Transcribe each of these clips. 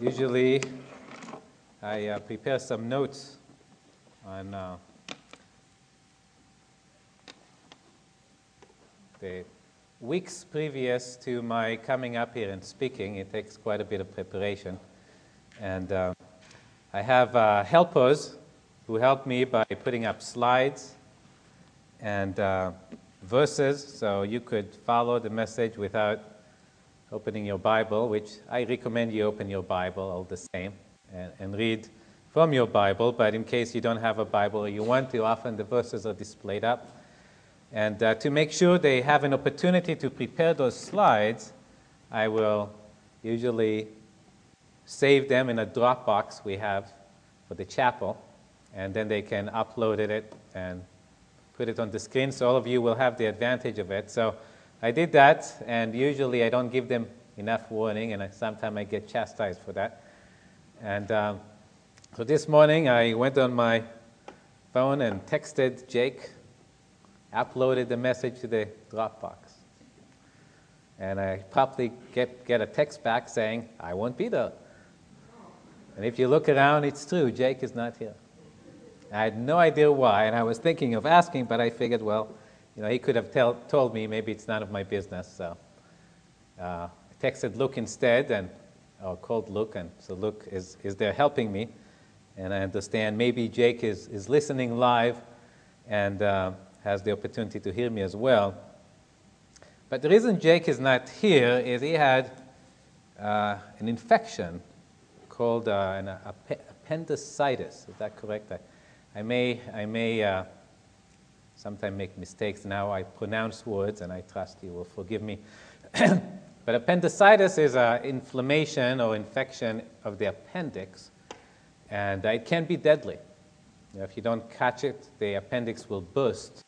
Usually, I uh, prepare some notes on uh, the weeks previous to my coming up here and speaking. It takes quite a bit of preparation. And uh, I have uh, helpers who help me by putting up slides and uh, verses so you could follow the message without opening your Bible, which I recommend you open your Bible all the same and, and read from your Bible. But in case you don't have a Bible or you want to, often the verses are displayed up. And uh, to make sure they have an opportunity to prepare those slides, I will usually save them in a Dropbox we have for the chapel, and then they can upload it and put it on the screen so all of you will have the advantage of it. So I did that, and usually I don't give them enough warning, and sometimes I get chastised for that. And um, so this morning I went on my phone and texted Jake, uploaded the message to the Dropbox. And I probably get, get a text back saying, I won't be there. And if you look around, it's true, Jake is not here. I had no idea why, and I was thinking of asking, but I figured, well, you know, he could have tell, told me maybe it's none of my business. So uh, I texted Luke instead, and or called Luke, and so Luke is, is there helping me. And I understand maybe Jake is, is listening live and uh, has the opportunity to hear me as well. But the reason Jake is not here is he had uh, an infection called uh, an appendicitis. Is that correct? I, I may, I may uh, sometimes make mistakes. Now I pronounce words, and I trust you will forgive me. but appendicitis is an inflammation or infection of the appendix, and it can be deadly. If you don't catch it, the appendix will burst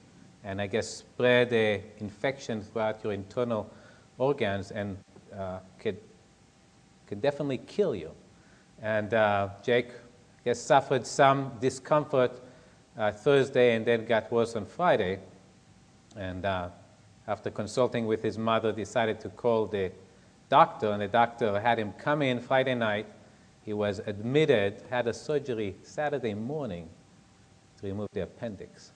and I guess spread the infection throughout your internal organs and uh, could, could definitely kill you. And uh, Jake, I guess, suffered some discomfort uh, Thursday and then got worse on Friday. And uh, after consulting with his mother, decided to call the doctor, and the doctor had him come in Friday night. He was admitted, had a surgery Saturday morning to remove the appendix.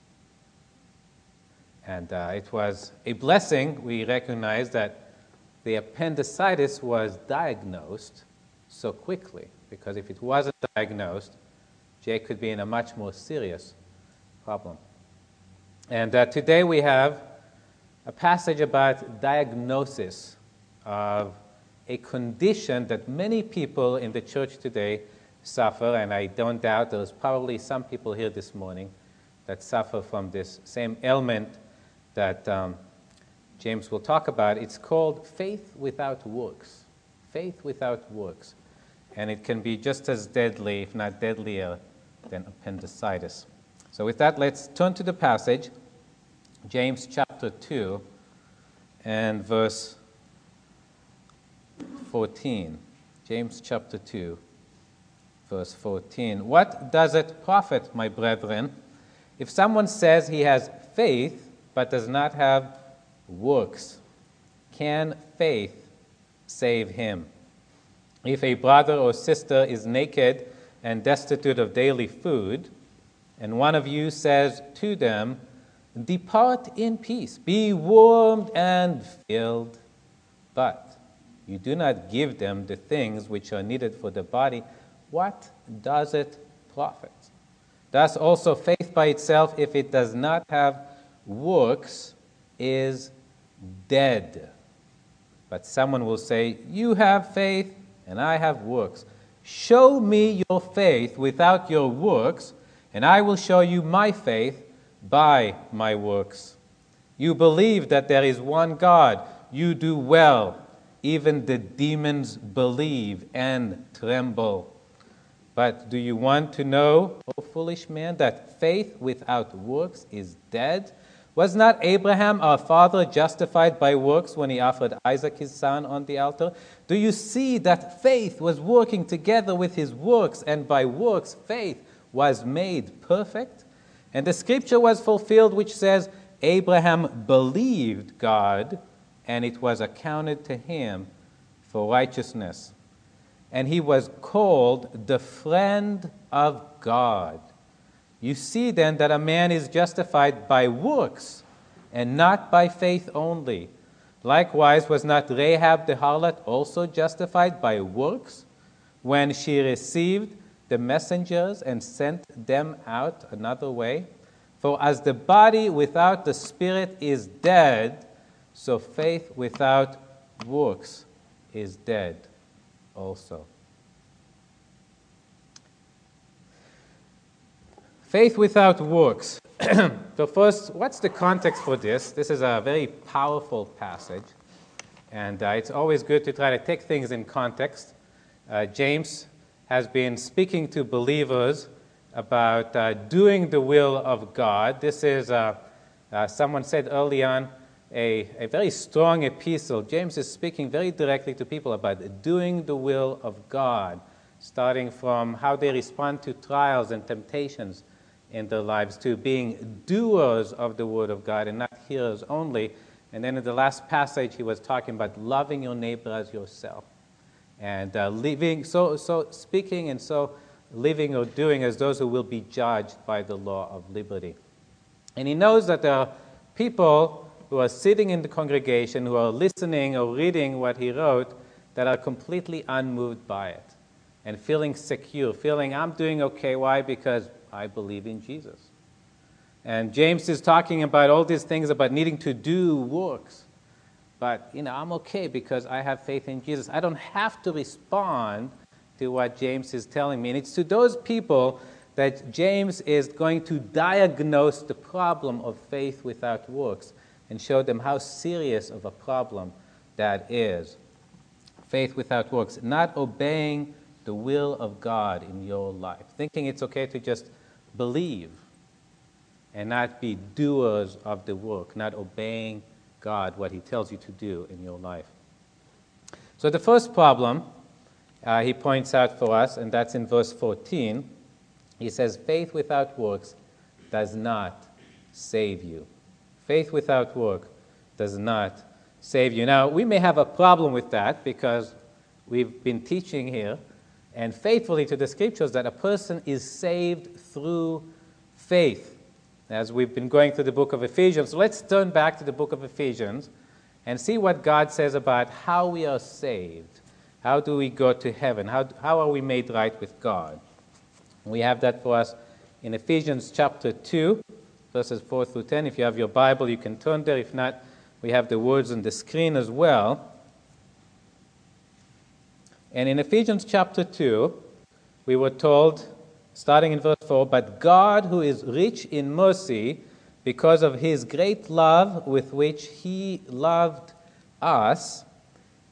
And uh, it was a blessing. We recognized that the appendicitis was diagnosed so quickly, because if it wasn't diagnosed, Jake could be in a much more serious problem. And uh, today we have a passage about diagnosis of a condition that many people in the church today suffer, and I don't doubt there's probably some people here this morning that suffer from this same ailment that um, James will talk about. It's called faith without works. Faith without works. And it can be just as deadly, if not deadlier, than appendicitis. So, with that, let's turn to the passage, James chapter 2 and verse 14. James chapter 2, verse 14. What does it profit, my brethren, if someone says he has faith but does not have works? Can faith save him? If a brother or sister is naked and destitute of daily food, and one of you says to them, Depart in peace, be warmed and filled, but you do not give them the things which are needed for the body, what does it profit? Thus also faith by itself, if it does not have works, is dead. But someone will say, You have faith, and I have works. Show me your faith without your works and I will show you my faith by my works. You believe that there is one God. You do well. Even the demons believe and tremble. But do you want to know, O foolish man, that faith without works is dead? Was not Abraham our father justified by works when he offered Isaac his son on the altar? Do you see that faith was working together with his works, and by works, faith was made perfect. And the scripture was fulfilled, which says, Abraham believed God, and it was accounted to him for righteousness. and he was called the friend of God. You see then that a man is justified by works and not by faith only. Likewise, was not Rahab the harlot also justified by works when she received the messengers and sent them out another way? For as the body without the spirit is dead, so faith without works is dead also. Faith without works. so, first, what's the context for this? This is a very powerful passage, and uh, it's always good to try to take things in context. Uh, James has been speaking to believers about uh, doing the will of God. This is, uh, uh, someone said early on, a, a very strong epistle. James is speaking very directly to people about doing the will of God, starting from how they respond to trials and temptations in their lives to being doers of the Word of God and not hearers only. And then in the last passage, he was talking about loving your neighbor as yourself and uh, living, so, so speaking and so living or doing as those who will be judged by the law of liberty. And he knows that there are people who are sitting in the congregation, who are listening or reading what he wrote, that are completely unmoved by it and feeling secure, feeling I'm doing okay. Why? Because I believe in Jesus. And James is talking about all these things about needing to do works. But, you know, I'm okay because I have faith in Jesus. I don't have to respond to what James is telling me. And it's to those people that James is going to diagnose the problem of faith without works and show them how serious of a problem that is. Faith without works, not obeying the will of God in your life, thinking it's okay to just believe and not be doers of the work, not obeying God, what He tells you to do in your life. So, the first problem uh, he points out for us, and that's in verse 14. He says, Faith without works does not save you. Faith without work does not save you. Now, we may have a problem with that because we've been teaching here and faithfully to the scriptures that a person is saved through faith. As we've been going through the book of Ephesians, let's turn back to the book of Ephesians and see what God says about how we are saved. How do we go to heaven? How, how are we made right with God? We have that for us in Ephesians chapter 2, verses 4 through 10. If you have your Bible, you can turn there. If not, we have the words on the screen as well. And in Ephesians chapter 2, we were told, starting in verse 4, But God, who is rich in mercy, because of his great love with which he loved us,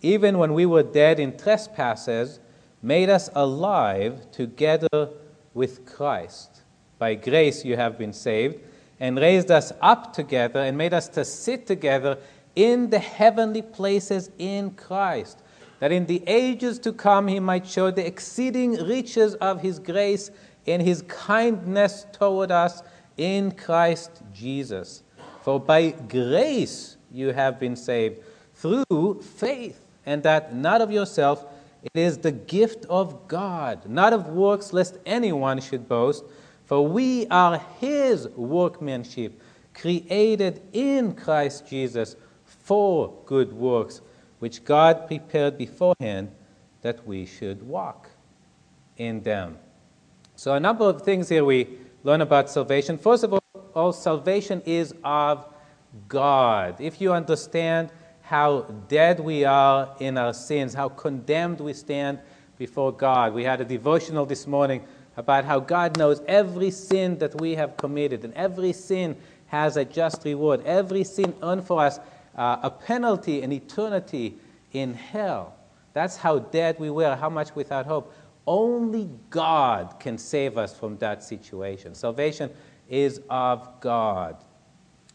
even when we were dead in trespasses, made us alive together with Christ. By grace you have been saved, and raised us up together, and made us to sit together in the heavenly places in Christ that in the ages to come he might show the exceeding riches of his grace in his kindness toward us in Christ Jesus. For by grace you have been saved through faith, and that not of yourself, it is the gift of God, not of works, lest anyone should boast. For we are his workmanship, created in Christ Jesus for good works which God prepared beforehand that we should walk in them. So, a number of things here we learn about salvation. First of all, all salvation is of God. If you understand how dead we are in our sins, how condemned we stand before God, we had a devotional this morning about how God knows every sin that we have committed, and every sin has a just reward. Every sin earned for us uh, a penalty an eternity in hell. That's how dead we were, how much without hope. Only God can save us from that situation. Salvation is of God.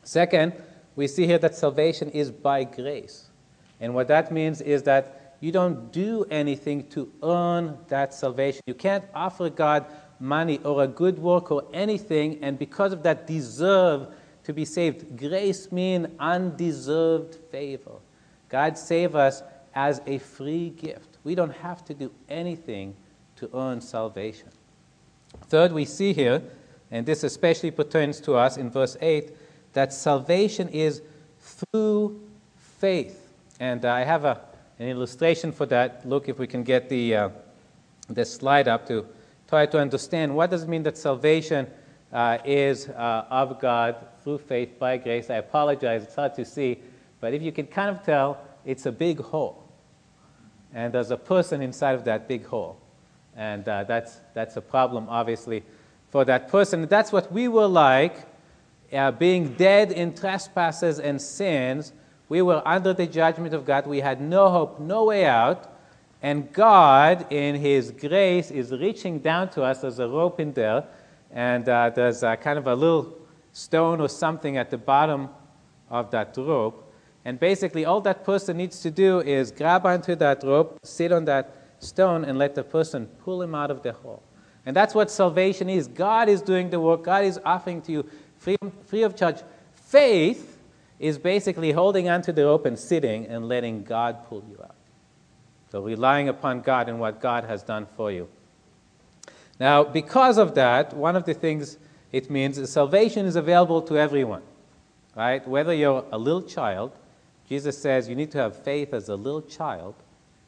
Second, we see here that salvation is by grace. And what that means is that you don't do anything to earn that salvation. You can't offer God money or a good work or anything, and because of that, deserve to be saved. Grace means undeserved favor. God save us as a free gift. We don't have to do anything to earn salvation. Third, we see here, and this especially pertains to us in verse 8, that salvation is through faith. And I have a, an illustration for that. Look if we can get the, uh, the slide up to try to understand what does it mean that salvation uh, is uh, of God through faith by grace. I apologize, it's hard to see, but if you can kind of tell, it's a big hole. And there's a person inside of that big hole. And uh, that's, that's a problem, obviously, for that person. That's what we were like, uh, being dead in trespasses and sins. We were under the judgment of God. We had no hope, no way out. And God, in His grace, is reaching down to us. There's a rope in there, and uh, there's kind of a little stone or something at the bottom of that rope. And basically, all that person needs to do is grab onto that rope, sit on that stone, and let the person pull him out of the hole. And that's what salvation is. God is doing the work, God is offering to you free, free of charge. Faith is basically holding onto the rope and sitting and letting God pull you out. So, relying upon God and what God has done for you. Now, because of that, one of the things it means is salvation is available to everyone, right? Whether you're a little child Jesus says you need to have faith as a little child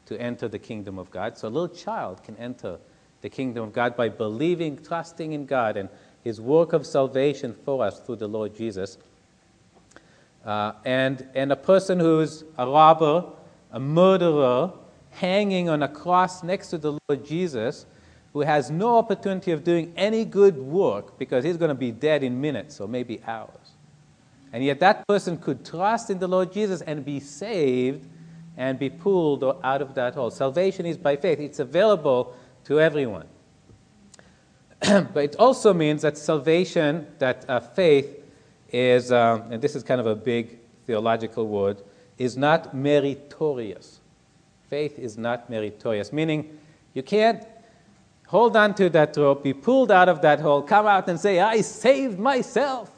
to enter the kingdom of God. So a little child can enter the kingdom of God by believing, trusting in God and his work of salvation for us through the Lord Jesus. Uh, and, and a person who's a robber, a murderer, hanging on a cross next to the Lord Jesus, who has no opportunity of doing any good work because he's going to be dead in minutes or maybe hours. And yet that person could trust in the Lord Jesus and be saved and be pulled out of that hole. Salvation is by faith, it's available to everyone. but it also means that salvation, that uh, faith is, uh, and this is kind of a big theological word, is not meritorious. Faith is not meritorious, meaning you can't hold on to that rope, be pulled out of that hole, come out and say, I saved myself.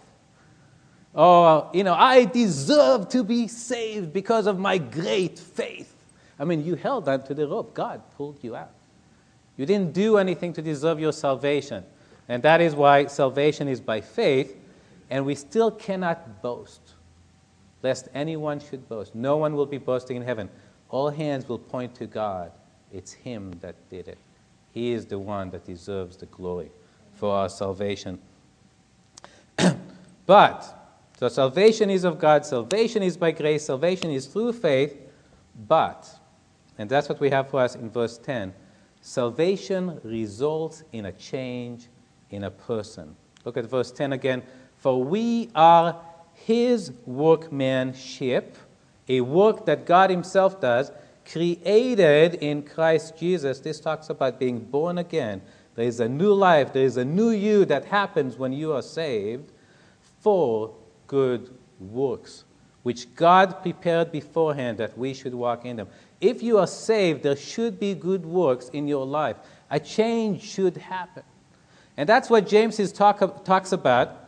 Oh, or, you know, I deserve to be saved because of my great faith. I mean, you held onto the rope. God pulled you out. You didn't do anything to deserve your salvation. And that is why salvation is by faith, and we still cannot boast, lest anyone should boast. No one will be boasting in heaven. All hands will point to God. It's Him that did it. He is the one that deserves the glory for our salvation. but so salvation is of God, salvation is by grace, salvation is through faith, but, and that's what we have for us in verse 10, salvation results in a change in a person. Look at verse 10 again. For we are his workmanship, a work that God himself does, created in Christ Jesus. This talks about being born again. There is a new life, there is a new you that happens when you are saved for good works, which God prepared beforehand that we should walk in them. If you are saved, there should be good works in your life. A change should happen. And that's what James is talk, talks about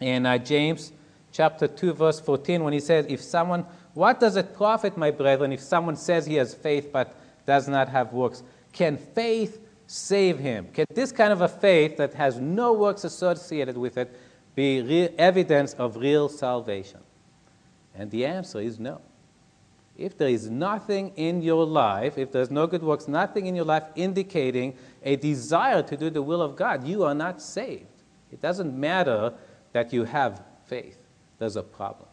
in uh, James chapter 2, verse 14, when he says, If someone, what does it profit, my brethren, if someone says he has faith but does not have works? Can faith save him? Can this kind of a faith that has no works associated with it be real evidence of real salvation? And the answer is no. If there is nothing in your life, if there's no good works, nothing in your life indicating a desire to do the will of God, you are not saved. It doesn't matter that you have faith, there's a problem.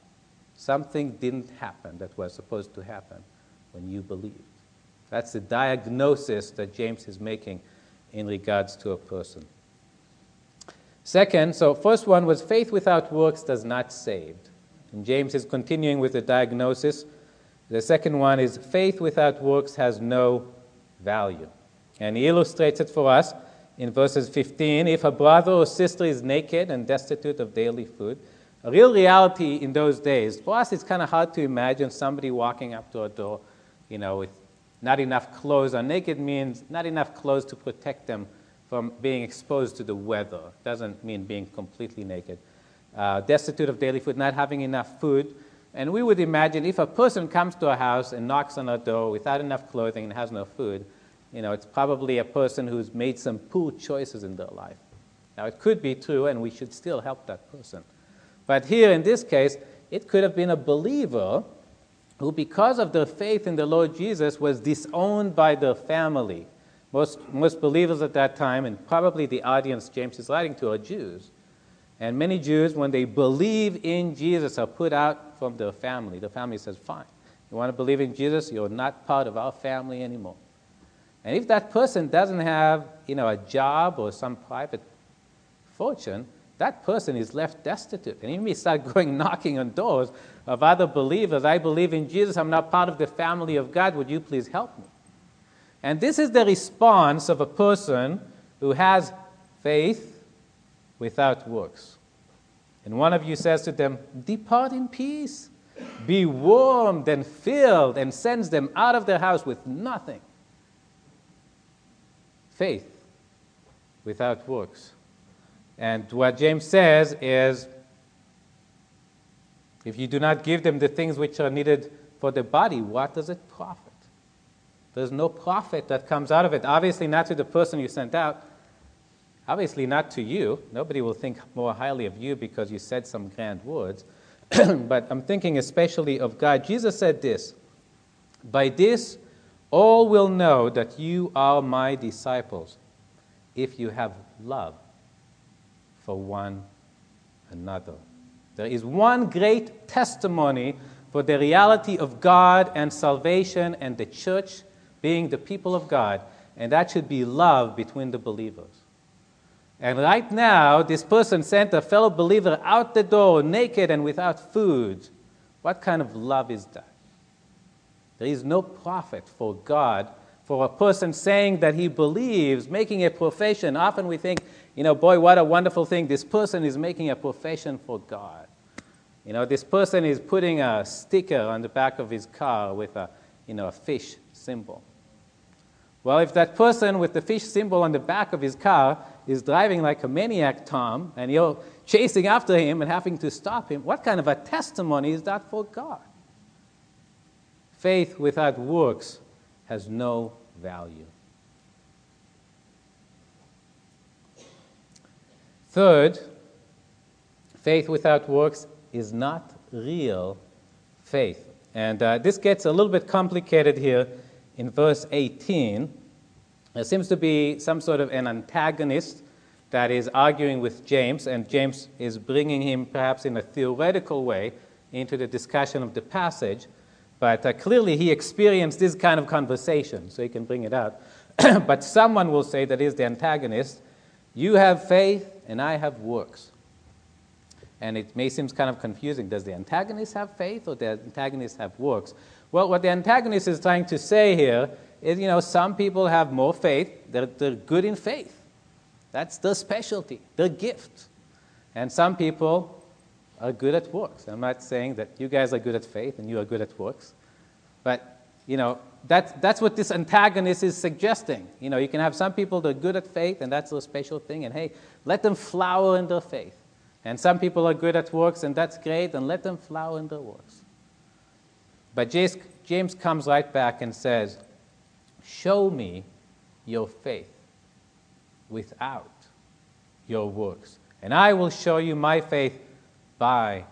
Something didn't happen that was supposed to happen when you believed. That's the diagnosis that James is making in regards to a person. Second, so first one was faith without works does not save. And James is continuing with the diagnosis. The second one is faith without works has no value. And he illustrates it for us in verses 15. If a brother or sister is naked and destitute of daily food, a real reality in those days, for us it's kind of hard to imagine somebody walking up to a door, you know, with not enough clothes on. Naked means not enough clothes to protect them from being exposed to the weather. Doesn't mean being completely naked. Uh, destitute of daily food, not having enough food. And we would imagine if a person comes to a house and knocks on a door without enough clothing and has no food, you know, it's probably a person who's made some poor choices in their life. Now, it could be true, and we should still help that person. But here in this case, it could have been a believer who, because of their faith in the Lord Jesus, was disowned by their family. Most, most believers at that time, and probably the audience James is writing to, are Jews. And many Jews, when they believe in Jesus, are put out from their family. The family says, Fine, you want to believe in Jesus? You're not part of our family anymore. And if that person doesn't have you know, a job or some private fortune, that person is left destitute. And he may start going knocking on doors of other believers. I believe in Jesus. I'm not part of the family of God. Would you please help me? And this is the response of a person who has faith without works. And one of you says to them, Depart in peace. Be warmed and filled, and sends them out of their house with nothing. Faith without works. And what James says is if you do not give them the things which are needed for the body, what does it profit? There's no profit that comes out of it. Obviously, not to the person you sent out. Obviously, not to you. Nobody will think more highly of you because you said some grand words. but I'm thinking especially of God. Jesus said this By this, all will know that you are my disciples if you have love for one another. There is one great testimony for the reality of God and salvation and the church being the people of God, and that should be love between the believers. And right now, this person sent a fellow believer out the door naked and without food. What kind of love is that? There is no profit for God for a person saying that he believes, making a profession. Often we think, you know, boy, what a wonderful thing. This person is making a profession for God. You know, this person is putting a sticker on the back of his car with a, you know, a fish symbol. Well, if that person with the fish symbol on the back of his car is driving like a maniac, Tom, and you're chasing after him and having to stop him, what kind of a testimony is that for God? Faith without works has no value. Third, faith without works is not real faith. And uh, this gets a little bit complicated here in verse 18. There seems to be some sort of an antagonist that is arguing with James, and James is bringing him perhaps in a theoretical way into the discussion of the passage. But uh, clearly, he experienced this kind of conversation, so he can bring it out. but someone will say that is the antagonist. You have faith, and I have works. And it may seem kind of confusing. Does the antagonist have faith, or the antagonist have works? Well, what the antagonist is trying to say here is, you know, some people have more faith. They're, they're good in faith. That's their specialty, their gift. And some people are good at works. I'm not saying that you guys are good at faith and you are good at works, but you know that's, that's what this antagonist is suggesting. You know, you can have some people that are good at faith and that's a special thing, and hey, let them flower in their faith. And some people are good at works and that's great, and let them flower in their works. But James comes right back and says, Show me your faith without your works, and I will show you my faith by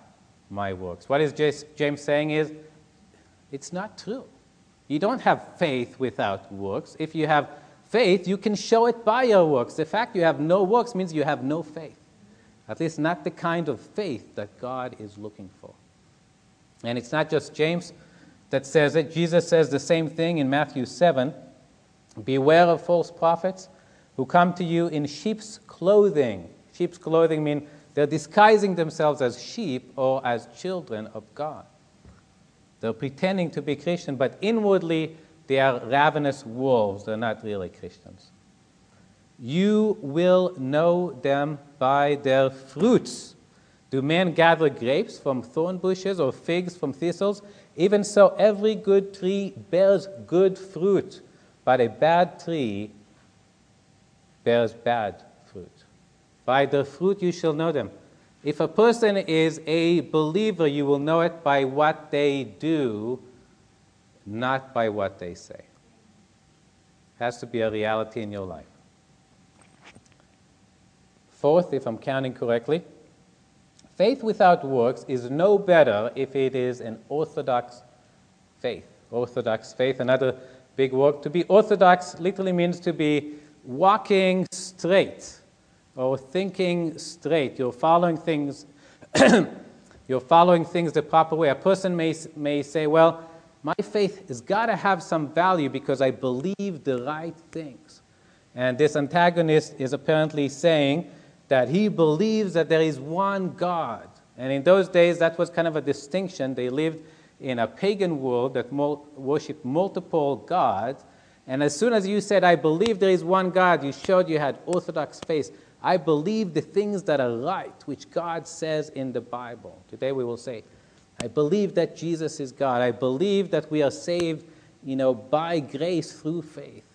my works. What is James saying is, it's not true. You don't have faith without works. If you have faith, you can show it by your works. The fact you have no works means you have no faith. At least not the kind of faith that God is looking for. And it's not just James that says it. Jesus says the same thing in Matthew 7 Beware of false prophets who come to you in sheep's clothing. Sheep's clothing mean they're disguising themselves as sheep or as children of God. They're pretending to be Christian, but inwardly they are ravenous wolves. They're not really Christians. You will know them by their fruits. Do men gather grapes from thorn bushes or figs from thistles? Even so, every good tree bears good fruit, but a bad tree bears bad fruit. By their fruit you shall know them. If a person is a believer, you will know it by what they do, not by what they say. It has to be a reality in your life. Fourth, if I'm counting correctly, faith without works is no better if it is an orthodox faith. Orthodox faith, another big word. To be orthodox literally means to be walking straight or thinking straight. You're following things. you're following things the proper way. A person may, may say, Well, my faith has got to have some value because I believe the right things. And this antagonist is apparently saying that he believes that there is one God. And in those days, that was kind of a distinction. They lived in a pagan world that worshiped multiple gods. And as soon as you said, I believe there is one God, you showed you had orthodox faith. I believe the things that are right, which God says in the Bible. Today we will say, I believe that Jesus is God. I believe that we are saved, you know, by grace through faith.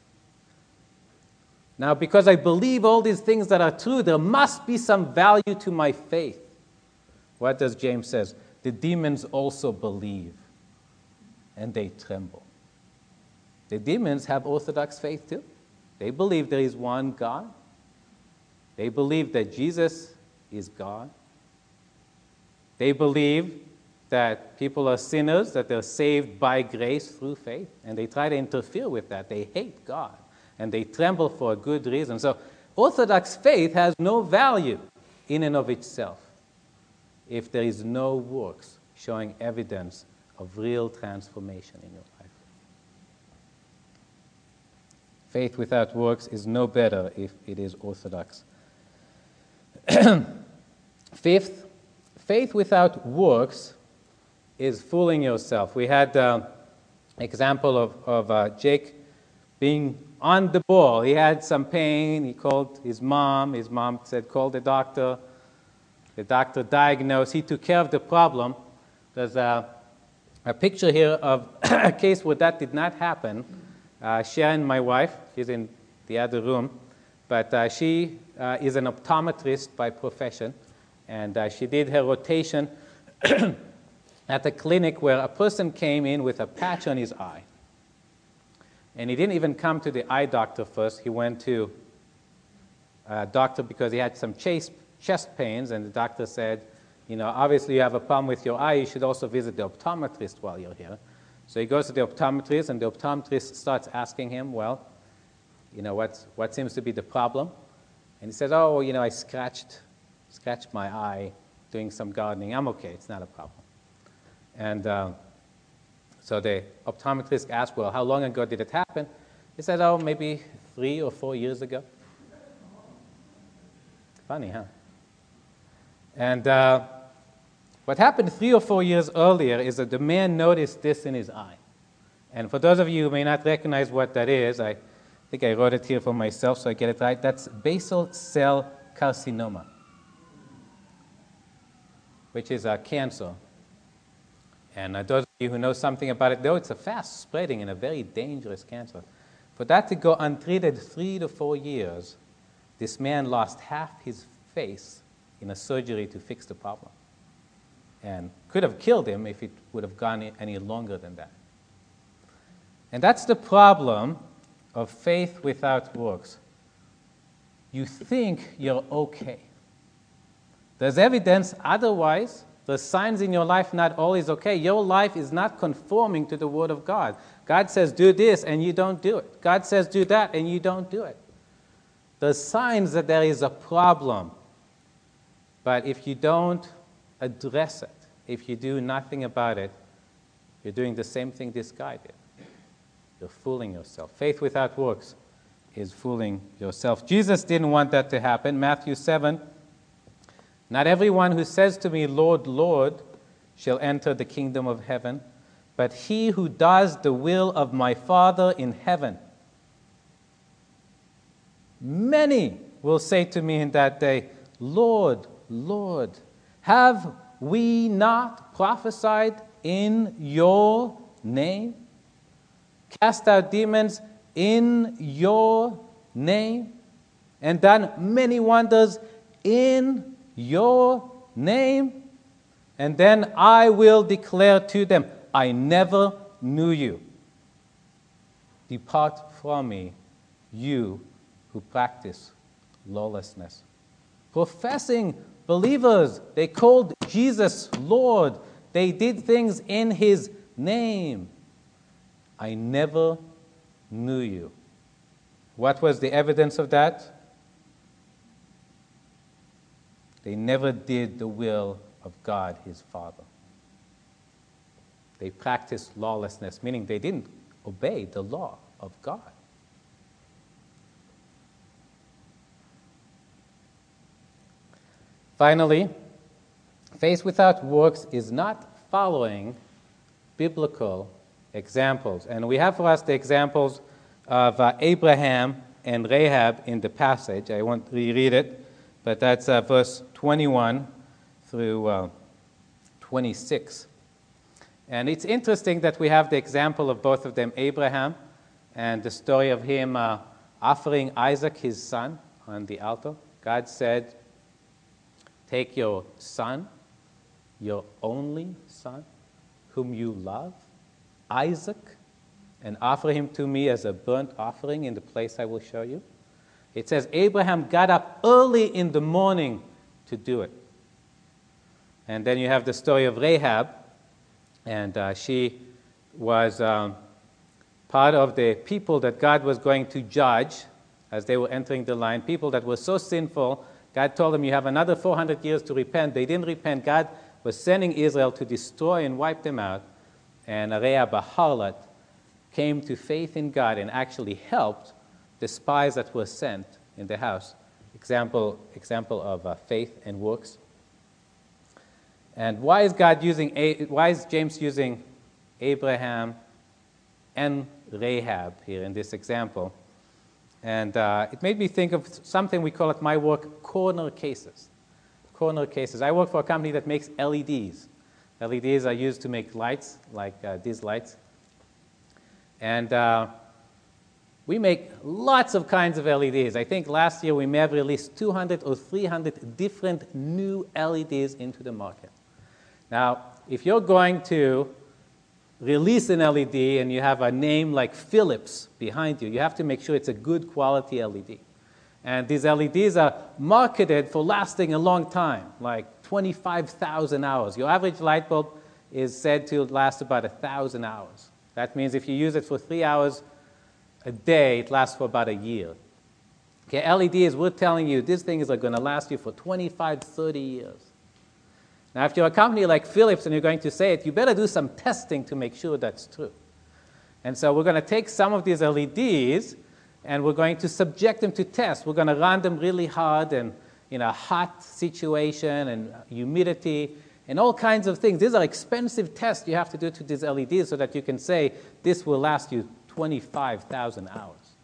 Now, because I believe all these things that are true, there must be some value to my faith. What does James says? The demons also believe and they tremble. The demons have orthodox faith too. They believe there is one God. They believe that Jesus is God. They believe that people are sinners, that they're saved by grace through faith, and they try to interfere with that. They hate God and they tremble for a good reason. So, Orthodox faith has no value in and of itself if there is no works showing evidence of real transformation in your life. Faith without works is no better if it is orthodox. Fifth, faith without works is fooling yourself. We had an uh, example of, of uh, Jake being on the ball. He had some pain. He called his mom. His mom said, Call the doctor. The doctor diagnosed. He took care of the problem. There's a, a picture here of a case where that did not happen. Uh, Sharon, my wife, she's in the other room, but uh, she uh, is an optometrist by profession, and uh, she did her rotation at a clinic where a person came in with a patch on his eye. And he didn't even come to the eye doctor first. He went to a doctor because he had some chest, chest pains, and the doctor said, you know, obviously you have a problem with your eye. You should also visit the optometrist while you're here. So he goes to the optometrist, and the optometrist starts asking him, well, you know, what's, what seems to be the problem? And he says, oh, you know, I scratched, scratched my eye doing some gardening. I'm okay. It's not a problem. And uh, so the optometrist asked, Well, how long ago did it happen? He said, Oh, maybe three or four years ago. Funny, huh? And uh, what happened three or four years earlier is that the man noticed this in his eye. And for those of you who may not recognize what that is, I think I wrote it here for myself so I get it right. That's basal cell carcinoma, which is a cancer and uh, those you who know something about it know it's a fast spreading and a very dangerous cancer. For that to go untreated three to four years, this man lost half his face in a surgery to fix the problem. And could have killed him if it would have gone any longer than that. And that's the problem of faith without works. You think you're okay. There's evidence otherwise, the signs in your life not always okay. Your life is not conforming to the Word of God. God says, do this, and you don't do it. God says, do that, and you don't do it. The signs that there is a problem. But if you don't address it, if you do nothing about it, you're doing the same thing this guy did. You're fooling yourself. Faith without works is fooling yourself. Jesus didn't want that to happen. Matthew 7 not everyone who says to me, Lord, Lord, shall enter the kingdom of heaven, but he who does the will of my Father in heaven. Many will say to me in that day, Lord, Lord, have we not prophesied in your name? Cast out demons in your name? And done many wonders in your name, and then I will declare to them, I never knew you. Depart from me, you who practice lawlessness. Professing believers, they called Jesus Lord. They did things in his name. I never knew you. What was the evidence of that? They never did the will of God, his Father. They practiced lawlessness, meaning they didn't obey the law of God. Finally, faith without works is not following biblical examples. And we have for us the examples of uh, Abraham and Rahab in the passage. I won't reread it, but that's uh, verse 21 through uh, 26. And it's interesting that we have the example of both of them Abraham and the story of him uh, offering Isaac, his son, on the altar. God said, Take your son, your only son, whom you love, Isaac, and offer him to me as a burnt offering in the place I will show you. It says Abraham got up early in the morning to do it. And then you have the story of Rahab, and uh, she was um, part of the people that God was going to judge as they were entering the line, people that were so sinful. God told them, You have another 400 years to repent. They didn't repent. God was sending Israel to destroy and wipe them out. And Rahab, a harlot, came to faith in God and actually helped the spies that were sent in the house. Example, example of uh, faith and works. And why is God using, why is James using Abraham and Rahab here in this example? And uh, it made me think of something we call at my work corner cases. Corner cases. I work for a company that makes LEDs. LEDs are used to make lights, like uh, these lights. And uh, we make lots of kinds of LEDs. I think last year we may have released 200 or 300 different new LEDs into the market. Now, if you're going to release an LED and you have a name like Philips behind you, you have to make sure it's a good quality LED. And these LEDs are marketed for lasting a long time, like 25,000 hours. Your average light bulb is said to last about 1,000 hours. That means if you use it for three hours a day, it lasts for about a year. Okay, LEDs, we're telling you, these things are going to last you for 25, 30 years. Now, if you're a company like Philips and you're going to say it, you better do some testing to make sure that's true. And so we're going to take some of these LEDs and we're going to subject them to tests. We're going to run them really hard and in a hot situation and humidity and all kinds of things. These are expensive tests you have to do to these LEDs so that you can say this will last you 25,000 hours.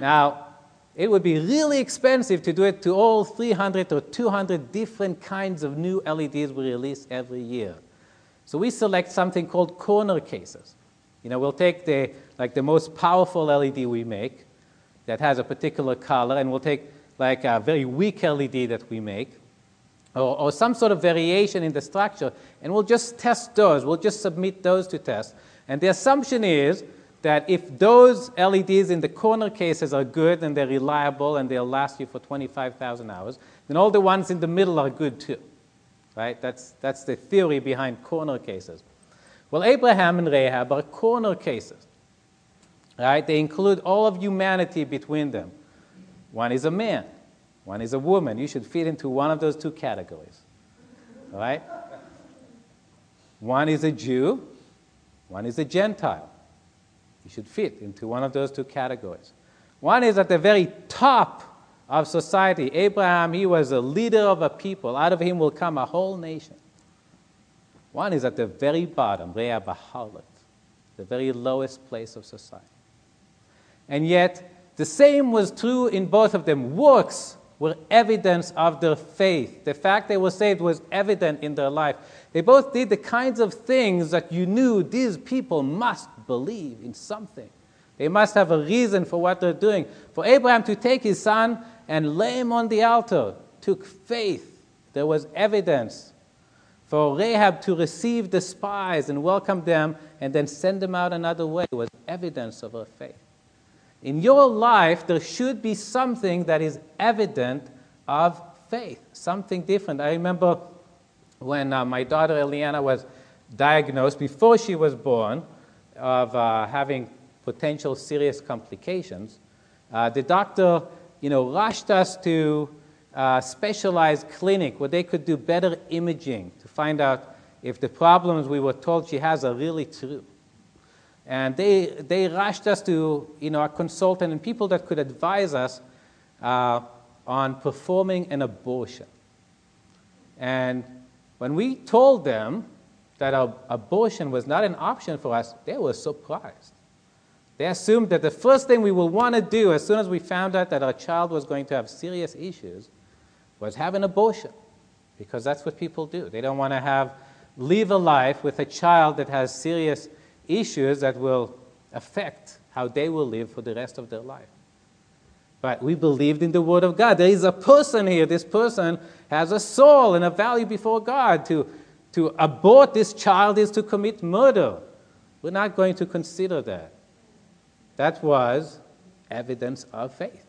Now, it would be really expensive to do it to all 300 or 200 different kinds of new LEDs we release every year. So we select something called corner cases. You know, we'll take the, like the most powerful LED we make that has a particular color, and we'll take like a very weak LED that we make, or, or some sort of variation in the structure, and we'll just test those. We'll just submit those to test. And the assumption is that if those LEDs in the corner cases are good and they're reliable and they'll last you for 25,000 hours, then all the ones in the middle are good too. Right? That's, that's the theory behind corner cases. Well, Abraham and Rahab are corner cases. Right? They include all of humanity between them. One is a man, one is a woman. You should fit into one of those two categories. Right? One is a Jew, one is a Gentile. You should fit into one of those two categories. One is at the very top of society. Abraham, he was a leader of a people. Out of him will come a whole nation. One is at the very bottom, Rahab a harlot, the very lowest place of society. And yet, the same was true in both of them. Works were evidence of their faith. The fact they were saved was evident in their life. They both did the kinds of things that you knew these people must believe in something. They must have a reason for what they're doing. For Abraham to take his son and lay him on the altar took faith There was evidence for Rahab to receive the spies and welcome them and then send them out another way was evidence of her faith. In your life, there should be something that is evident of faith, something different. I remember when uh, my daughter Eliana was diagnosed, before she was born, of uh, having potential serious complications, uh, the doctor you know, rushed us to a specialized clinic where they could do better imaging to find out if the problems we were told she has are really true. And they, they rushed us to you know, a consultant and people that could advise us uh, on performing an abortion. And when we told them that abortion was not an option for us, they were surprised. They assumed that the first thing we would want to do as soon as we found out that our child was going to have serious issues was have an abortion, because that's what people do. They don't want to have live a life with a child that has serious issues that will affect how they will live for the rest of their life. But we believed in the Word of God. There is a person here. This person has a soul and a value before God. To, to abort this child is to commit murder. We're not going to consider that. That was evidence of faith.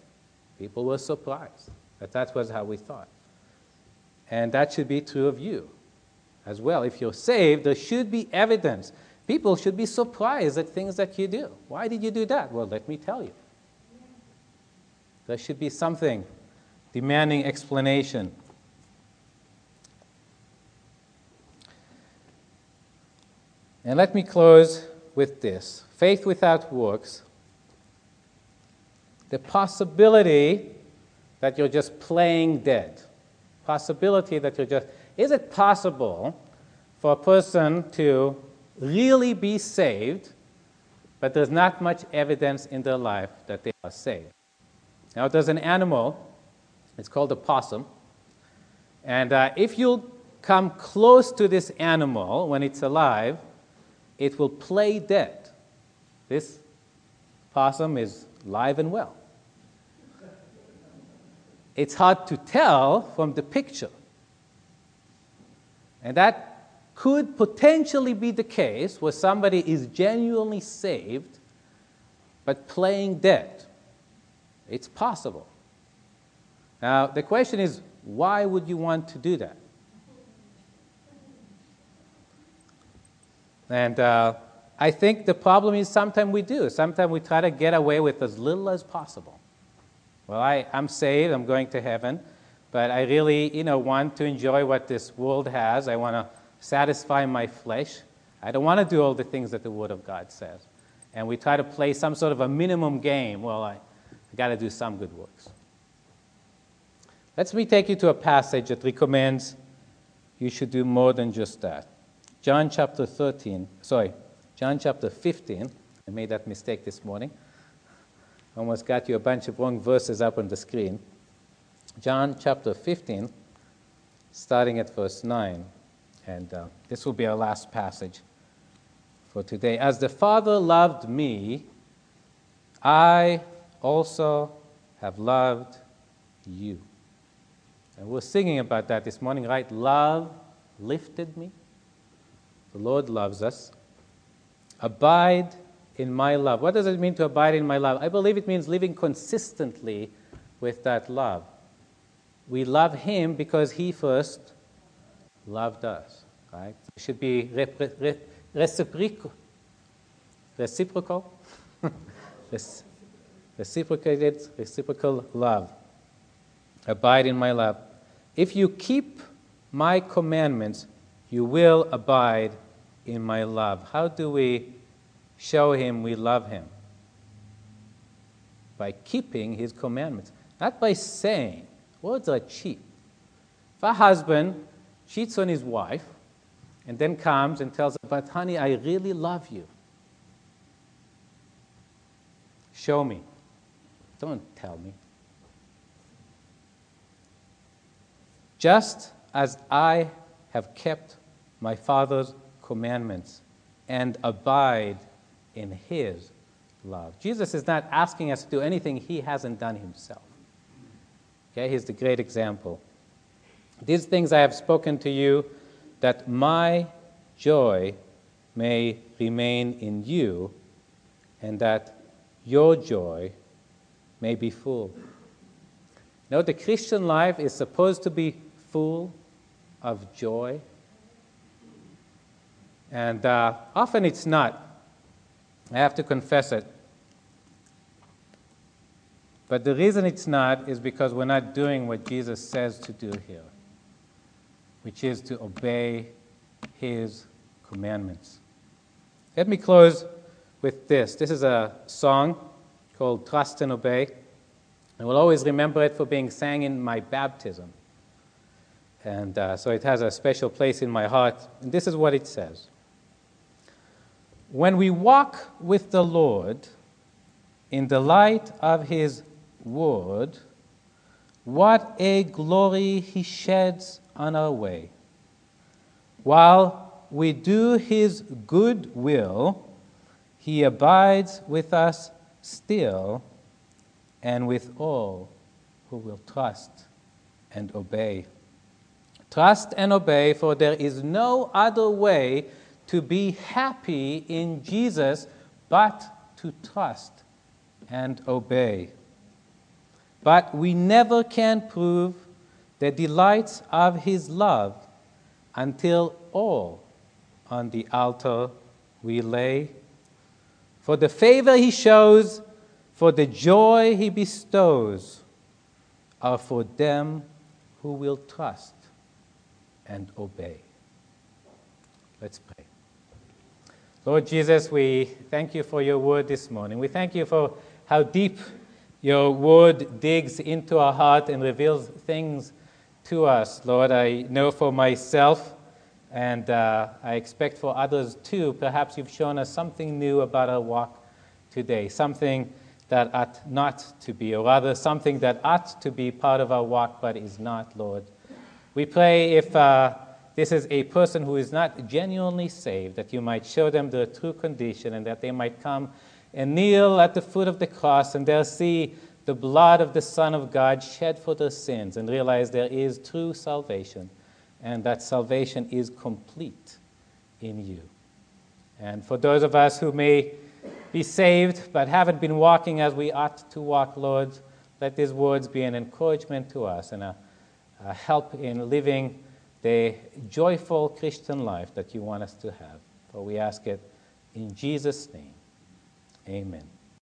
People were surprised that that was how we thought. And that should be true of you as well. If you're saved, there should be evidence. People should be surprised at things that you do. Why did you do that? Well, let me tell you. There should be something demanding explanation. And let me close with this faith without works the possibility that you're just playing dead. Possibility that you're just. Is it possible for a person to really be saved, but there's not much evidence in their life that they are saved? Now, there's an animal, it's called a possum, and uh, if you come close to this animal when it's alive, it will play dead. This possum is live and well. It's hard to tell from the picture. And that could potentially be the case where somebody is genuinely saved but playing dead. It's possible. Now, the question is why would you want to do that? And uh, I think the problem is sometimes we do. Sometimes we try to get away with as little as possible. Well, I, I'm saved, I'm going to heaven, but I really, you know, want to enjoy what this world has. I want to satisfy my flesh. I don't want to do all the things that the Word of God says. And we try to play some sort of a minimum game. Well, I, I got to do some good works. Let me take you to a passage that recommends you should do more than just that. John chapter 13, sorry, John chapter 15. I made that mistake this morning. Almost got you a bunch of wrong verses up on the screen. John chapter 15, starting at verse 9. And uh, this will be our last passage for today. As the Father loved me, I also have loved you. And we're singing about that this morning, right? Love lifted me. The Lord loves us. Abide in my love. What does it mean to abide in my love? I believe it means living consistently with that love. We love Him because He first loved us. Right? It should be reciprocal. Reciprocal? Reciprocated, reciprocal love. Abide in my love. If you keep my commandments, you will abide in my love. How do we show him we love him? By keeping his commandments, not by saying. Words are cheap. If a husband cheats on his wife and then comes and tells her, But honey, I really love you, show me. Don't tell me. Just as I have kept my Father's commandments and abide in His love. Jesus is not asking us to do anything He hasn't done Himself. Okay, here's the great example. These things I have spoken to you, that my joy may remain in you, and that your joy may be full. Now, the Christian life is supposed to be full of joy, and uh, often it's not. I have to confess it. But the reason it's not is because we're not doing what Jesus says to do here, which is to obey his commandments. Let me close with this. This is a song called Trust and Obey. I will always remember it for being sang in my baptism. And uh, so it has a special place in my heart. And this is what it says When we walk with the Lord in the light of his word, what a glory he sheds on our way. While we do his good will, he abides with us still and with all who will trust and obey. Trust and obey, for there is no other way to be happy in Jesus but to trust and obey. But we never can prove the delights of his love until all on the altar we lay. For the favor he shows, for the joy he bestows, are for them who will trust and obey. Let's pray. Lord Jesus, we thank you for your word this morning. We thank you for how deep your word digs into our heart and reveals things to us. Lord, I know for myself and uh, I expect for others too, perhaps you've shown us something new about our walk today, something that ought not to be, or rather, something that ought to be part of our walk but is not, Lord. We pray if uh, this is a person who is not genuinely saved, that you might show them the true condition and that they might come and kneel at the foot of the cross and they'll see the blood of the Son of God shed for their sins and realize there is true salvation and that salvation is complete in you. And for those of us who may be saved but haven't been walking as we ought to walk, Lord, let these words be an encouragement to us and a, a help in living the joyful Christian life that you want us to have. For we ask it in Jesus' name. Amen.